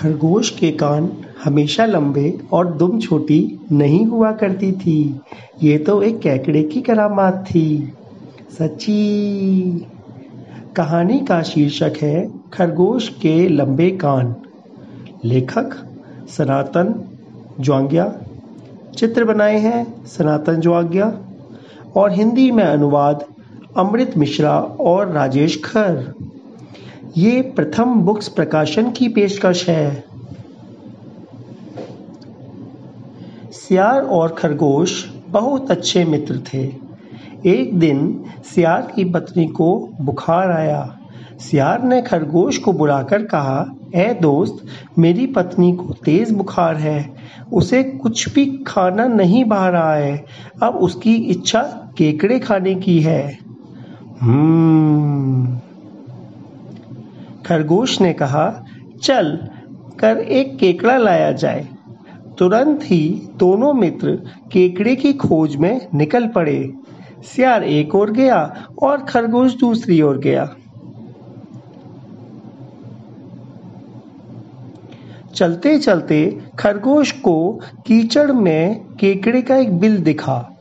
खरगोश के कान हमेशा लंबे और दुम छोटी नहीं हुआ करती थी। ये तो एक कैकड़े की करामात थी। सच्ची कहानी का शीर्षक है खरगोश के लंबे कान। लेखक सनातन ज्वांग्या। चित्र बनाए हैं सनातन ज्वांग्या। और हिंदी में अनुवाद अमृत मिश्रा और राजेश खर। ये प्रथम बुक्स प्रकाशन की पेशकश है। सियार और खरगोश बहुत अच्छे मित्र थे। एक दिन सियार की पत्नी को बुखार आया। सियार ने खरगोश को बुलाकर कहा, ए दोस्त, मेरी पत्नी को तेज बुखार है। उसे कुछ भी खाना नहीं बह रहा है। अब उसकी इच्छा केकड़े खाने की है। हम्म। खरगोश ने कहा, चल, कर एक केकड़ा लाया जाए। तुरंत ही दोनों मित्र केकड़े की खोज में निकल पड़े। सियार एक ओर गया और खरगोश दूसरी ओर गया। चलते चलते खरगोश को कीचड़ में केकड़े का एक बिल दिखा।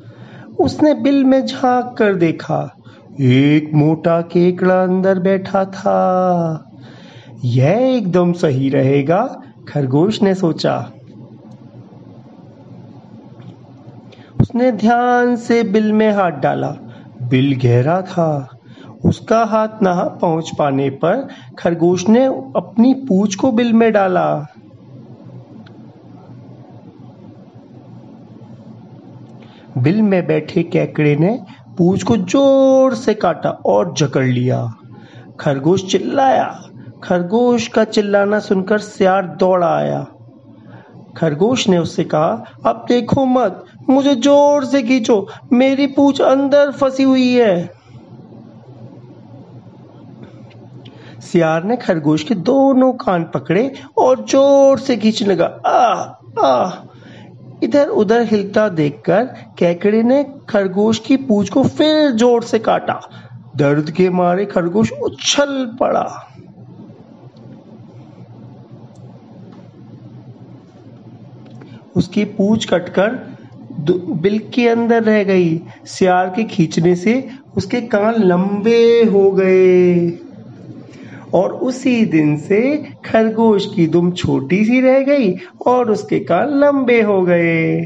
उसने बिल में झाँक कर देखा, एक मोटा केकड़ा अंदर बैठा था। यह एकदम सही रहेगा, खरगोश ने सोचा। उसने ध्यान से बिल में हाथ डाला। बिल गहरा था। उसका हाथ ना पहुँच पाने पर खरगोश ने अपनी पूछ को बिल में डाला। बिल में बैठे कैकड़े ने पूछ को ज़ोर से काटा और जकड़ लिया। खरगोश चिल्लाया खरगोश का चिल्लाना सुनकर सियार दौड़ा आया। खरगोश ने उससे कहा, अब देखो मत, मुझे ज़ोर से खींचो, मेरी पूछ अंदर फंसी हुई है। सियार ने खरगोश के दोनों कान पकड़े और ज़ोर से खींचने लगा। आ आ इधर उधर हिलता देखकर कैकड़े ने खरगोश की पूछ को फिर ज़ोर से काटा। दर्द के मारे खरगोश उछल पड़ा। उसकी पूछ कटकर बिल के अंदर रह गई। सियार के खींचने से उसके कान लंबे हो गए। और उसी दिन से खरगोश की दुम छोटी सी रह गई और उसके कान लंबे हो गए।